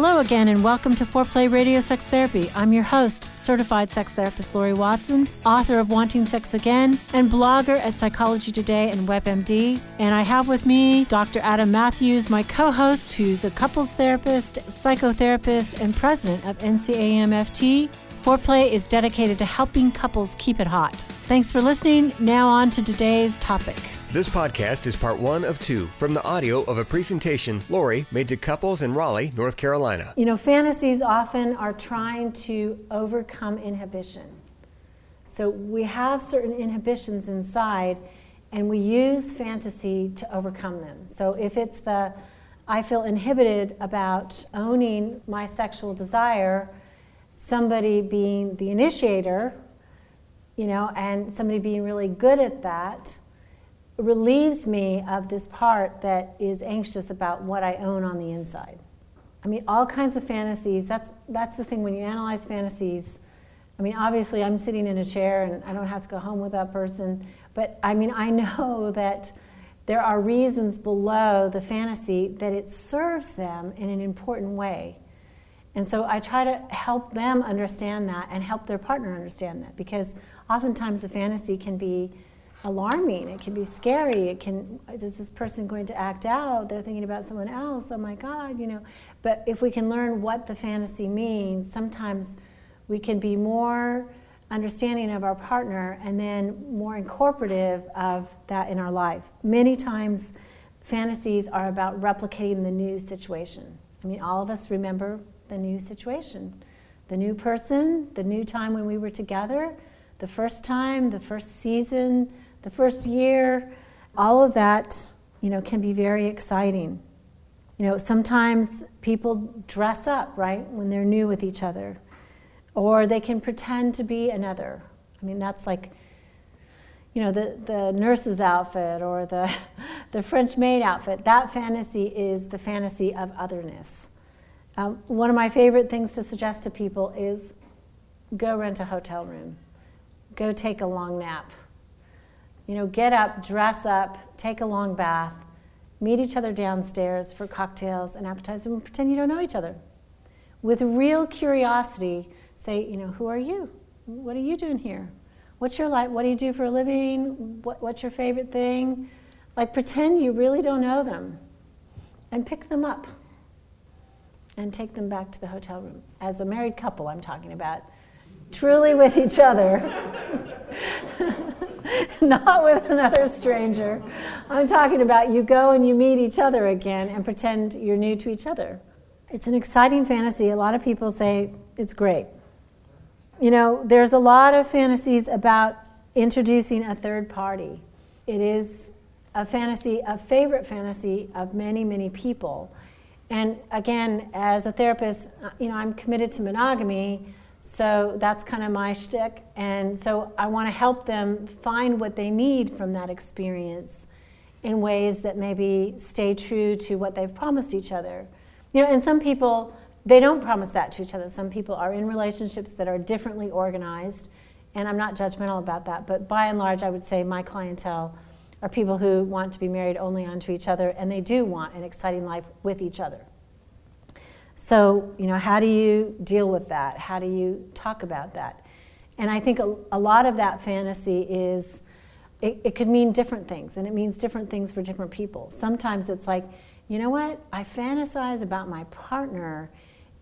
Hello again, and welcome to Foreplay Radio Sex Therapy. I'm your host, certified sex therapist Laurie Watson, author of Wanting Sex Again, and blogger at Psychology Today and WebMD. And I have with me Dr. Adam Matthews, my co host, who's a couples therapist, psychotherapist, and president of NCAMFT. Foreplay is dedicated to helping couples keep it hot. Thanks for listening. Now, on to today's topic. This podcast is part one of two from the audio of a presentation Laurie made to couples in Raleigh, North Carolina. You know, fantasies often are trying to overcome inhibition. So we have certain inhibitions inside, and we use fantasy to overcome them. So if it's the I feel inhibited about owning my sexual desire, somebody being the initiator, you know, and somebody being really good at that relieves me of this part that is anxious about what I own on the inside. I mean, all kinds of fantasies. That's, that's the thing when you analyze fantasies. I mean, obviously, I'm sitting in a chair and I don't have to go home with that person. But I mean, I know that there are reasons below the fantasy that it serves them in an important way. And so I try to help them understand that and help their partner understand that because oftentimes the fantasy can be alarming. It can be scary. It can, is this person going to act out? They're thinking about someone else. Oh my God, you know. But if we can learn what the fantasy means, sometimes we can be more understanding of our partner and then more incorporative of that in our life. Many times, fantasies are about replicating the new situation. I mean, all of us remember the new situation, the new person, the new time when we were together, the first time, the first season, the first year, all of that, you know, can be very exciting. You know, sometimes people dress up, right, when they're new with each other, or they can pretend to be another. I mean, that's like, you know, the, the nurse's outfit or the, the French maid outfit. That fantasy is the fantasy of otherness. Um, one of my favorite things to suggest to people is go rent a hotel room, go take a long nap you know, get up, dress up, take a long bath, meet each other downstairs for cocktails and appetizers, and pretend you don't know each other. With real curiosity, say, you know, who are you? What are you doing here? What's your life? What do you do for a living? What, what's your favorite thing? Like, pretend you really don't know them and pick them up and take them back to the hotel room. As a married couple, I'm talking about, truly with each other. not with another stranger. I'm talking about you go and you meet each other again and pretend you're new to each other. It's an exciting fantasy. A lot of people say it's great. You know, there's a lot of fantasies about introducing a third party. It is a fantasy, a favorite fantasy of many, many people. And again, as a therapist, uh, you know, I'm committed to monogamy. So that's kind of my shtick. And so I want to help them find what they need from that experience in ways that maybe stay true to what they've promised each other. You know, and some people, they don't promise that to each other. Some people are in relationships that are differently organized, and I'm not judgmental about that. But by and large, I would say my clientele are people who want to be married only onto each other, and they do want an exciting life with each other. So, you know, how do you deal with that? How do you talk about that? And I think a, a lot of that fantasy is, it, it could mean different things, and it means different things for different people. Sometimes it's like, you know what? I fantasize about my partner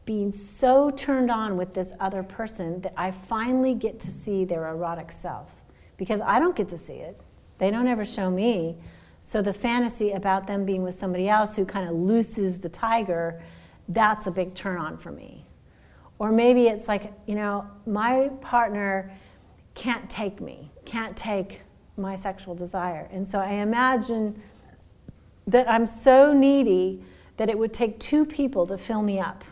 being so turned on with this other person that I finally get to see their erotic self. Because I don't get to see it, they don't ever show me. So the fantasy about them being with somebody else who kind of looses the tiger that's a big turn on for me. Or maybe it's like, you know, my partner can't take me, can't take my sexual desire. And so I imagine that I'm so needy that it would take two people to fill me up.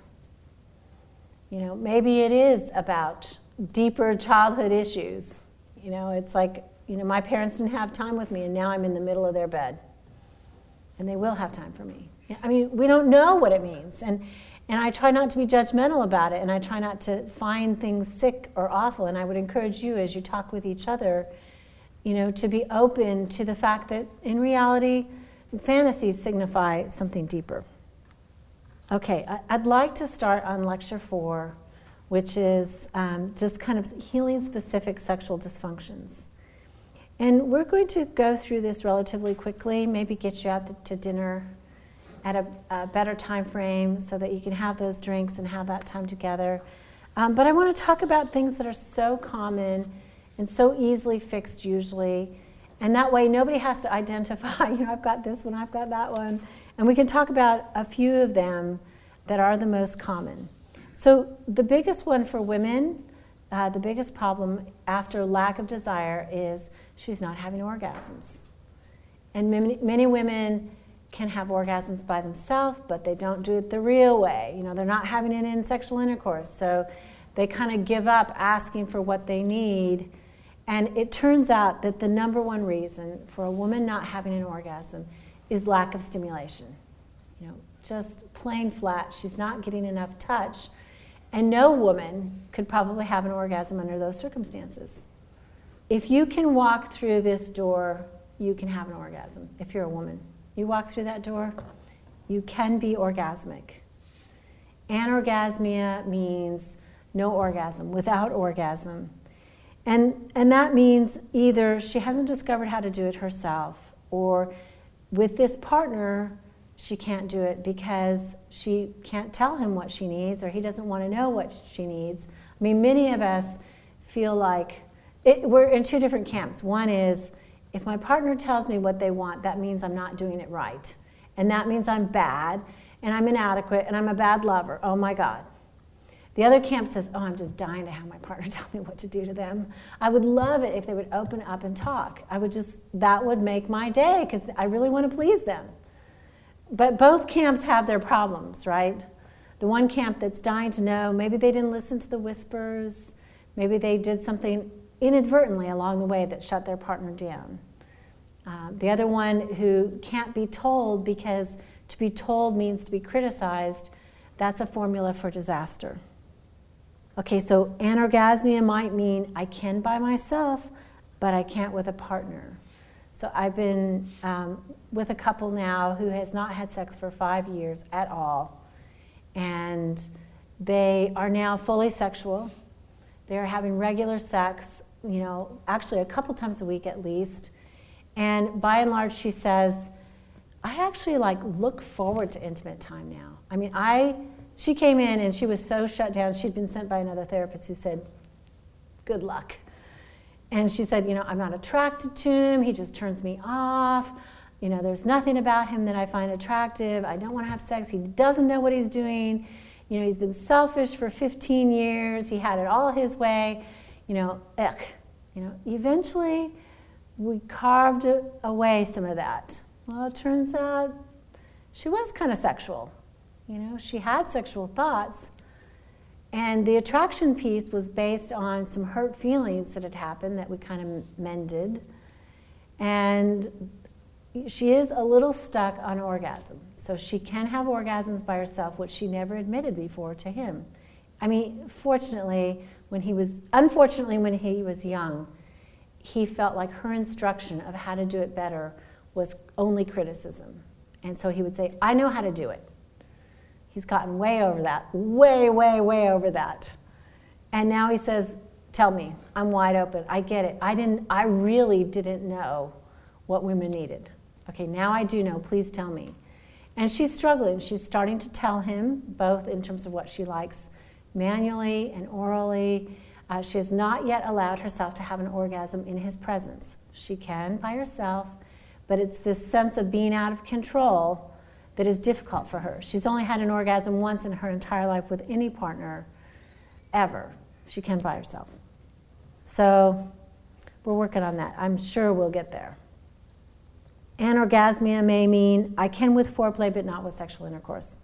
You know, maybe it is about deeper childhood issues. You know, it's like, you know, my parents didn't have time with me, and now I'm in the middle of their bed. And they will have time for me. I mean, we don't know what it means. And, and I try not to be judgmental about it, and I try not to find things sick or awful. And I would encourage you, as you talk with each other, you know, to be open to the fact that in reality, fantasies signify something deeper. Okay, I'd like to start on lecture four, which is um, just kind of healing specific sexual dysfunctions. And we're going to go through this relatively quickly, maybe get you out to dinner at a, a, better time frame so that you can have those drinks and have that time together. Um, but I want to talk about things that are so common and so easily fixed usually. And that way nobody has to identify, you know, I've got this one, I've got that one. And we can talk about a few of them that are the most common. So, the biggest one for women, uh, the biggest problem after lack of desire is she's not having orgasms. And many, many women can have orgasms by themselves, but they don't do it the real way. You know, they're not having it in sexual intercourse. So they kind of give up asking for what they need. And it turns out that the number one reason for a woman not having an orgasm is lack of stimulation. You know, just plain flat. She's not getting enough touch. And no woman could probably have an orgasm under those circumstances. If you can walk through this door, you can have an orgasm if you're a woman. You walk through that door, you can be orgasmic. Anorgasmia means no orgasm, without orgasm. And, and that means either she hasn't discovered how to do it herself, or with this partner, she can't do it because she can't tell him what she needs, or he doesn't want to know what she needs. I mean, many of us feel like it, we're in two different camps. One is if my partner tells me what they want, that means I'm not doing it right. And that means I'm bad and I'm inadequate and I'm a bad lover. Oh my God. The other camp says, Oh, I'm just dying to have my partner tell me what to do to them. I would love it if they would open up and talk. I would just, that would make my day because I really want to please them. But both camps have their problems, right? The one camp that's dying to know, maybe they didn't listen to the whispers, maybe they did something inadvertently along the way that shut their partner down. Uh, the other one who can't be told because to be told means to be criticized, that's a formula for disaster. Okay, so anorgasmia might mean I can by myself, but I can't with a partner. So I've been um, with a couple now who has not had sex for five years at all, and they are now fully sexual. They're having regular sex, you know, actually a couple times a week at least. And by and large, she says, I actually like look forward to intimate time now. I mean, I she came in and she was so shut down. She'd been sent by another therapist who said, "Good luck." And she said, "You know, I'm not attracted to him. He just turns me off. You know, there's nothing about him that I find attractive. I don't want to have sex. He doesn't know what he's doing. You know, he's been selfish for 15 years. He had it all his way. You know, ugh. You know, eventually we carved away some of that. Well, it turns out she was kind of sexual. You know, she had sexual thoughts. And the attraction piece was based on some hurt feelings that had happened that we kind of mended. And she is a little stuck on orgasm. So she can have orgasms by herself, which she never admitted before to him. I mean, fortunately, when he was, unfortunately, when he was young, he felt like her instruction of how to do it better was only criticism. And so he would say, I know how to do it. He's gotten way over that, way, way, way over that. And now he says, Tell me, I'm wide open. I get it. I didn't I really didn't know what women needed. Okay, now I do know. Please tell me. And she's struggling. She's starting to tell him, both in terms of what she likes manually and orally. Uh, she has not yet allowed herself to have an orgasm in his presence. She can by herself, but it's this sense of being out of control that is difficult for her. She's only had an orgasm once in her entire life with any partner ever. She can by herself. So we're working on that. I'm sure we'll get there. Anorgasmia may mean I can with foreplay, but not with sexual intercourse.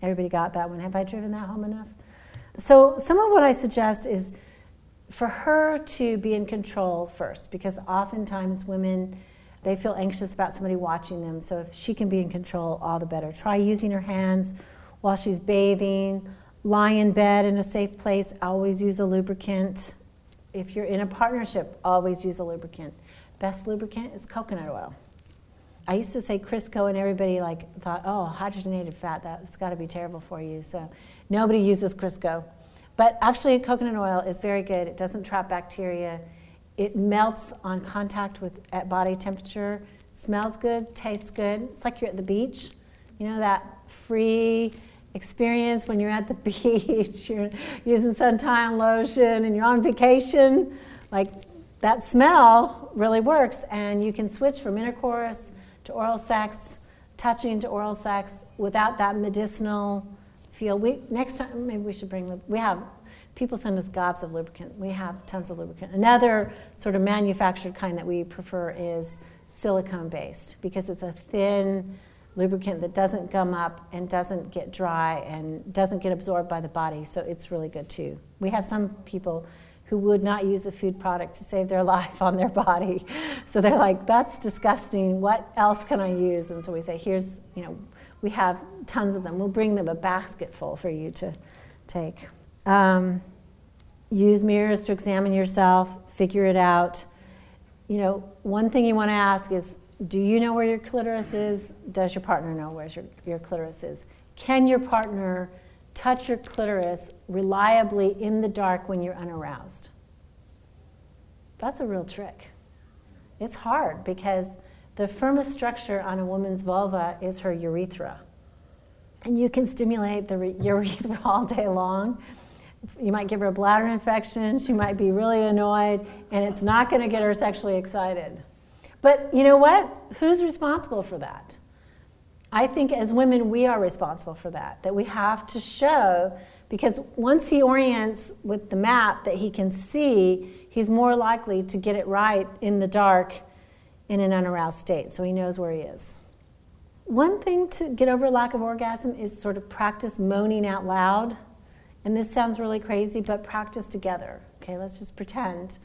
Everybody got that one? Have I driven that home enough? So, some of what I suggest is for her to be in control first, because oftentimes women they feel anxious about somebody watching them. So if she can be in control, all the better. Try using her hands while she's bathing, lie in bed in a safe place, always use a lubricant. If you're in a partnership, always use a lubricant. Best lubricant is coconut oil. I used to say Crisco, and everybody like thought, oh, hydrogenated fat, that's got to be terrible for you. So nobody uses Crisco. But actually, coconut oil is very good. It doesn't trap bacteria. It melts on contact with at body temperature. Smells good, tastes good. It's like you're at the beach. You know that free experience when you're at the beach, you're using suntan lotion, and you're on vacation. Like that smell really works, and you can switch from intercourse to oral sex, touching to oral sex without that medicinal feel. We next time maybe we should bring. We have people send us gobs of lubricant. We have tons of lubricant. Another sort of manufactured kind that we prefer is silicone based because it's a thin lubricant that doesn't gum up and doesn't get dry and doesn't get absorbed by the body. So it's really good too. We have some people who would not use a food product to save their life on their body. So they're like, that's disgusting. What else can I use? And so we say, here's, you know, we have tons of them. We'll bring them a basket full for you to take. Um, use mirrors to examine yourself, figure it out. You know, one thing you want to ask is do you know where your clitoris is? Does your partner know where your, your clitoris is? Can your partner touch your clitoris reliably in the dark when you're unaroused? That's a real trick. It's hard because the firmest structure on a woman's vulva is her urethra. And you can stimulate the urethra all day long. You might give her a bladder infection, she might be really annoyed, and it's not going to get her sexually excited. But you know what? Who's responsible for that? I think as women, we are responsible for that, that we have to show, because once he orients with the map that he can see, he's more likely to get it right in the dark in an unaroused state, so he knows where he is. One thing to get over lack of orgasm is sort of practice moaning out loud. And this sounds really crazy, but practice together. Okay, let's just pretend.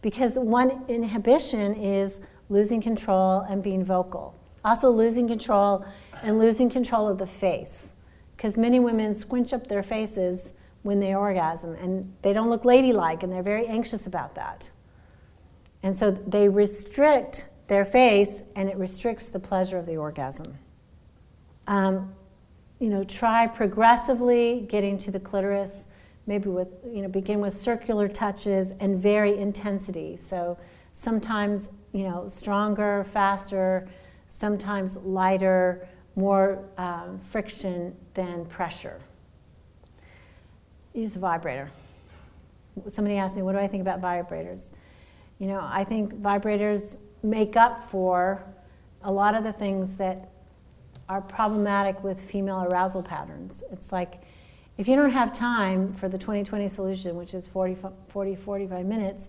Because one inhibition is losing control and being vocal. Also, losing control and losing control of the face. Because many women squinch up their faces when they orgasm and they don't look ladylike and they're very anxious about that. And so they restrict their face and it restricts the pleasure of the orgasm. Um, you know, try progressively getting to the clitoris, maybe with, you know, begin with circular touches and vary intensity. So sometimes, you know, stronger, faster, sometimes lighter, more um, friction than pressure. Use a vibrator. Somebody asked me, what do I think about vibrators? You know, I think vibrators make up for a lot of the things that are problematic with female arousal patterns. It's like if you don't have time for the 2020 solution, which is 40, 40 45 minutes,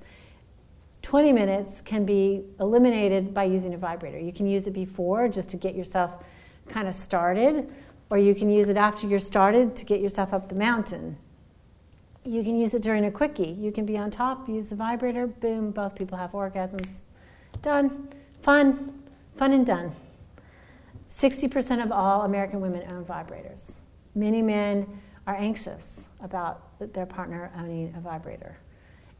20 minutes can be eliminated by using a vibrator. You can use it before just to get yourself kind of started, or you can use it after you're started to get yourself up the mountain. You can use it during a quickie. You can be on top, use the vibrator, boom, both people have orgasms. Done. Fun. Fun and done. 60% of all American women own vibrators. Many men are anxious about their partner owning a vibrator.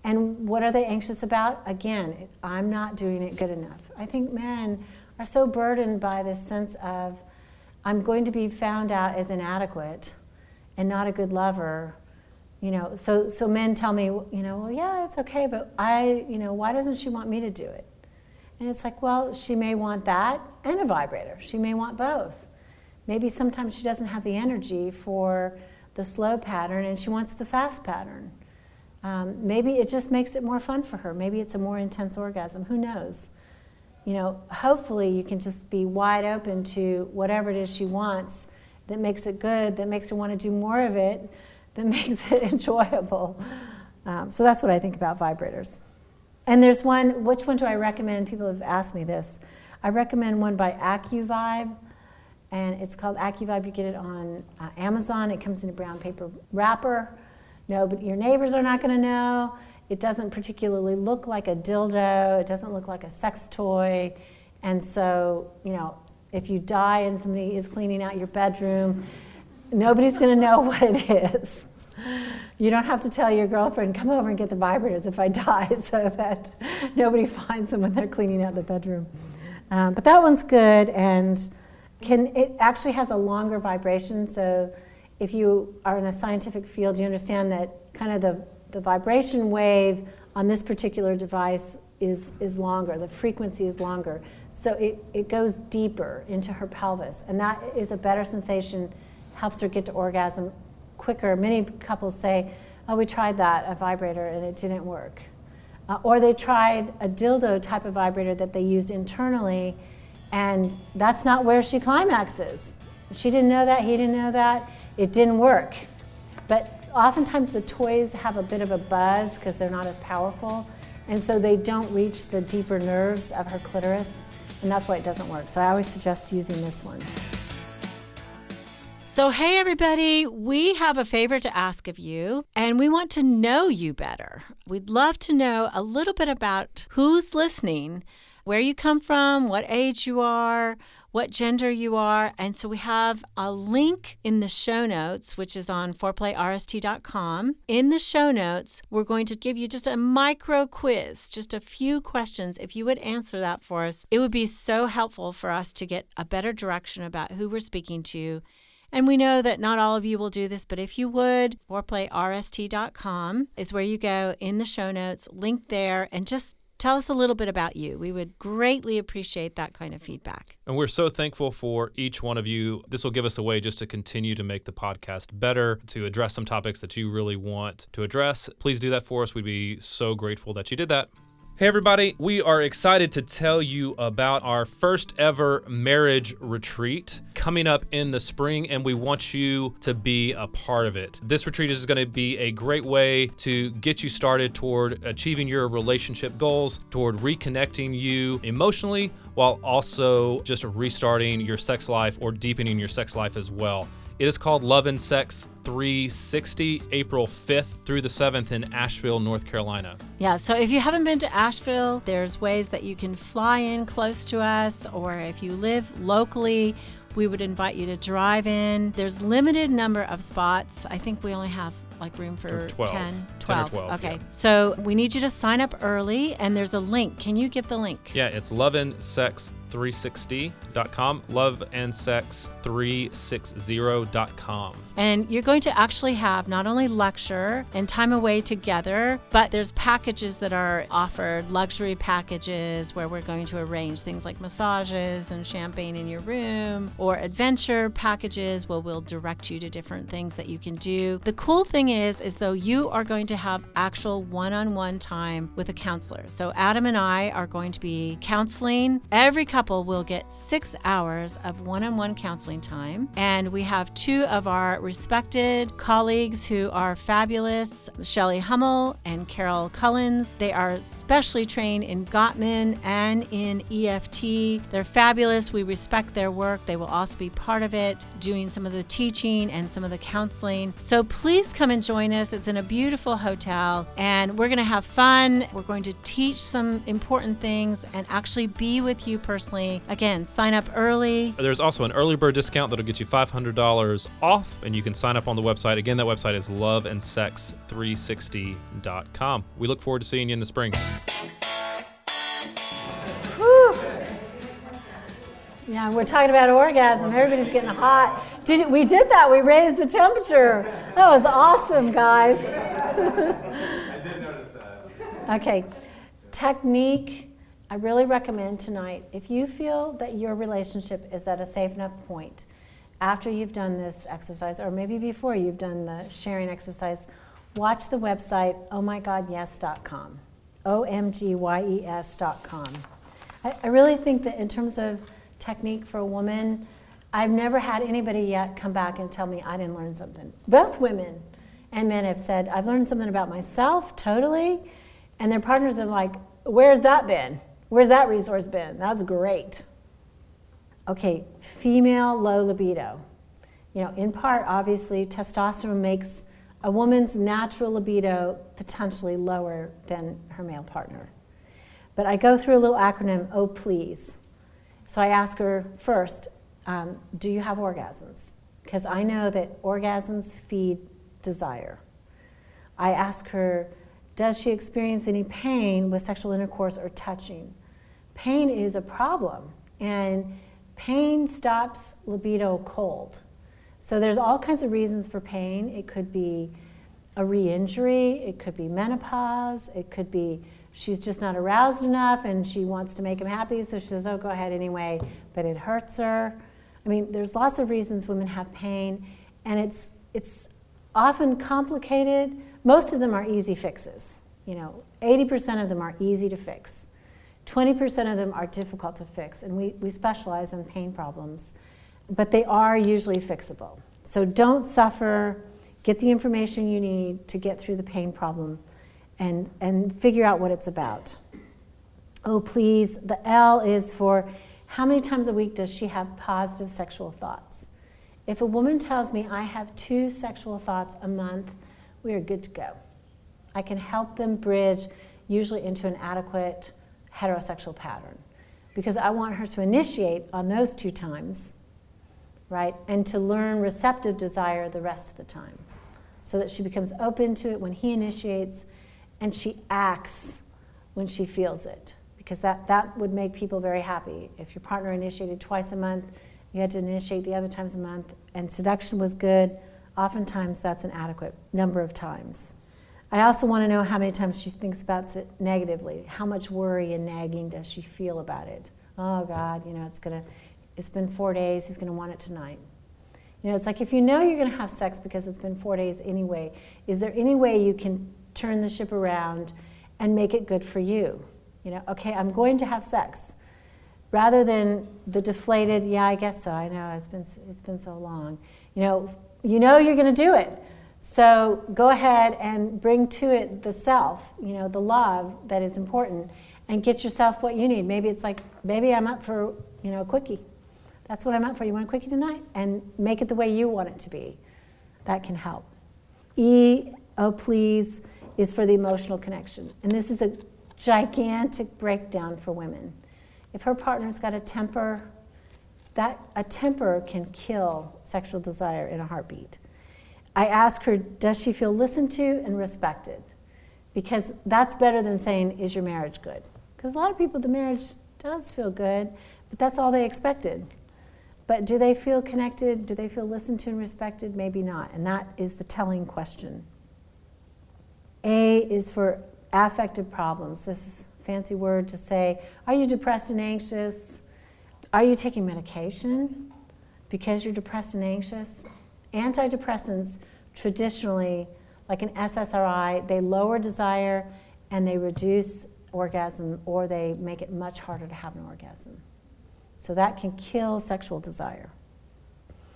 And what are they anxious about? Again, I'm not doing it good enough. I think men are so burdened by this sense of, I'm going to be found out as inadequate and not a good lover. You know, so, so men tell me, you know, well, yeah, it's okay, but I, you know, why doesn't she want me to do it? And it's like, well, she may want that and a vibrator. She may want both. Maybe sometimes she doesn't have the energy for the slow pattern and she wants the fast pattern. Um, maybe it just makes it more fun for her. Maybe it's a more intense orgasm. Who knows? You know, hopefully you can just be wide open to whatever it is she wants that makes it good, that makes her want to do more of it, that makes it enjoyable. Um, so that's what I think about vibrators. And there's one, which one do I recommend? People have asked me this. I recommend one by AccuVibe, and it's called AccuVibe. You get it on uh, Amazon. It comes in a brown paper wrapper. No, but your neighbors are not going to know. It doesn't particularly look like a dildo. It doesn't look like a sex toy. And so, you know, if you die and somebody is cleaning out your bedroom, nobody's going to know what it is. You don't have to tell your girlfriend, come over and get the vibrators if I die, so that nobody finds them when they're cleaning out the bedroom. Um, but that one's good and can it actually has a longer vibration. So if you are in a scientific field, you understand that kind of the, the vibration wave on this particular device is, is longer, the frequency is longer. So it, it goes deeper into her pelvis, and that is a better sensation, helps her get to orgasm quicker. Many couples say, Oh, we tried that, a vibrator, and it didn't work. Uh, or they tried a dildo type of vibrator that they used internally, and that's not where she climaxes. She didn't know that, he didn't know that, it didn't work. But oftentimes the toys have a bit of a buzz because they're not as powerful, and so they don't reach the deeper nerves of her clitoris, and that's why it doesn't work. So I always suggest using this one. So, hey, everybody, we have a favor to ask of you, and we want to know you better. We'd love to know a little bit about who's listening, where you come from, what age you are, what gender you are. And so we have a link in the show notes, which is on foreplayrst.com. In the show notes, we're going to give you just a micro quiz, just a few questions. If you would answer that for us, it would be so helpful for us to get a better direction about who we're speaking to and we know that not all of you will do this, but if you would, foreplayrst.com is where you go in the show notes, link there, and just tell us a little bit about you. We would greatly appreciate that kind of feedback. And we're so thankful for each one of you. This will give us a way just to continue to make the podcast better, to address some topics that you really want to address. Please do that for us. We'd be so grateful that you did that. Hey, everybody, we are excited to tell you about our first ever marriage retreat coming up in the spring, and we want you to be a part of it. This retreat is going to be a great way to get you started toward achieving your relationship goals, toward reconnecting you emotionally, while also just restarting your sex life or deepening your sex life as well. It is called Love and Sex 360, April 5th through the 7th in Asheville, North Carolina. Yeah, so if you haven't been to Asheville, there's ways that you can fly in close to us, or if you live locally, we would invite you to drive in. There's limited number of spots. I think we only have like room for 12. 10, 12. 12. okay. yeah. So we need you to sign up early and there's a link. Can you give the link? Yeah, it's loveandsex360.com, loveandsex360.com. And you're going to actually have not only lecture and time away together, but there's packages that are offered, luxury packages where we're going to arrange things like massages and champagne in your room, or adventure packages where we'll direct you to different things that you can do. The cool thing is, is though you are going to have actual one-on-one time with a counselor. So Adam and I are going to be counseling. Every couple will get six hours of one-on-one counseling time, and we have two of our respected colleagues who are fabulous Shelly Hummel and Carol Cullens. They are specially trained in Gottman and in EFT. They're fabulous. We respect their work. They will also be part of it, doing some of the teaching and some of the counseling. So please come and join us. It's in a beautiful hotel, and we're going to have fun. We're going to teach some important things and actually be with you personally. Again, sign up early. There's also an early bird discount that'll get you $500 off, and you can sign up on the website. Again, that website is loveandsex360.com. We look forward to seeing you in the spring. Whew. Yeah, we're talking about orgasm. Everybody's getting hot. Did we did that? We raised the temperature. That was awesome, guys. I did notice that. Okay, technique. I really recommend tonight if you feel that your relationship is at a safe enough point after you've done this exercise, or maybe before you've done the sharing exercise, watch the website ohmygodyes.com. O M G Y E S.com. I, I really think that in terms of technique for a woman, I've never had anybody yet come back and tell me I didn't learn something. Both women and men have said, I've learned something about myself, totally. And their partners are like, Where's that been? Where's that resource been? That's great. Okay, female low libido. You know, in part, obviously, testosterone makes a woman's natural libido potentially lower than her male partner. But I go through a little acronym, oh please. So I ask her first, um, do you have orgasms? Because I know that orgasms feed desire. I ask her, does she experience any pain with sexual intercourse or touching? Pain is a problem And pain stops libido cold. So there's all kinds of reasons for pain. It could be a re-injury, it could be menopause, it could be she's just not aroused enough and she wants to make him happy, so she says, "Oh, go ahead anyway," but it hurts her. I mean, there's lots of reasons women have pain, and it's it's often complicated. Most of them are easy fixes. You know, 80% of them are easy to fix. 20% of them are difficult to fix, and we, we specialize in pain problems, but they are usually fixable. So don't suffer, get the information you need to get through the pain problem and, and figure out what it's about. Oh, please, the L is for how many times a week does she have positive sexual thoughts? If a woman tells me I have two sexual thoughts a month, we are good to go. I can help them bridge, usually into an adequate heterosexual pattern because I want her to initiate on those two times, right? And to learn receptive desire the rest of the time so that she becomes open to it when he initiates and she acts when she feels it because that, that would make people very happy. If your partner initiated twice a month, you had to initiate the other times a month, and seduction was good, oftentimes that's an adequate number of times. I also want to know how many times she thinks about it negatively. How much worry and nagging does she feel about it? Oh God, you know, it's gonna, it's been four days. He's gonna want it tonight. You know, it's like if you know you're gonna have sex because it's been four days anyway, is there any way you can turn the ship around and make it good for you? You know, okay, I'm going to have sex, rather than the deflated, yeah, I guess so. I know it's been it's been so long. You know, you know you're to do it. So go ahead and bring to it the self, you know, the love that is important, and get yourself what you need. Maybe it's like, maybe I'm up for, you know, a quickie. That's what I'm up for. You want a quickie tonight? And make it the way you want it to be. That can help. E, oh please, is for the emotional connection. And this is a gigantic breakdown for women. If her partner's got a temper, that a temper can kill sexual desire in a heartbeat. I ask her, does she feel listened to and respected? Because that's better than saying, is your marriage good? Because a lot of people, the marriage does feel good, but that's all they expected. But do they feel connected? Do they feel listened to and respected? Maybe not. And that is the telling question. A is for affective problems. This is a fancy word to say, are you depressed and anxious? Are you taking medication because you're depressed and anxious? Antidepressants traditionally, like an SSRI, they lower desire and they reduce orgasm or they make it much harder to have an orgasm. So that can kill sexual desire.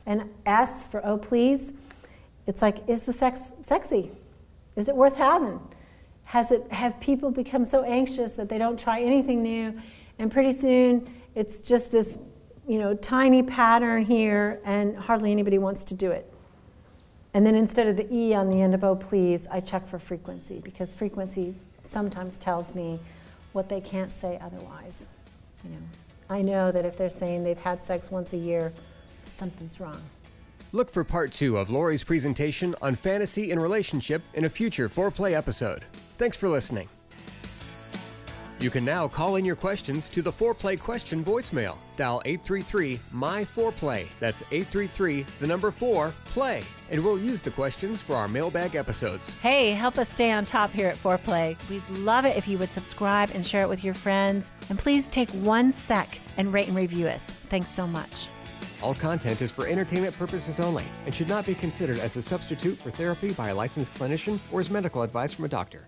And S for oh please, it's like, is the sex sexy? Is it worth having? Has it have people become so anxious that they don't try anything new? And pretty soon it's just this you know, tiny pattern here, and hardly anybody wants to do it. And then instead of the E on the end of oh please, I check for frequency because frequency sometimes tells me what they can't say otherwise. You know, I know that if they're saying they've had sex once a year, something's wrong. Look for part two of Laurie's presentation on fantasy and relationship in a future foreplay episode. Thanks for listening. You can now call in your questions to the Foreplay question voicemail. Dial 833 My Foreplay. That's 833 the number 4 play. And we'll use the questions for our mailbag episodes. Hey, help us stay on top here at Foreplay. We'd love it if you would subscribe and share it with your friends. And please take one sec and rate and review us. Thanks so much. All content is for entertainment purposes only and should not be considered as a substitute for therapy by a licensed clinician or as medical advice from a doctor.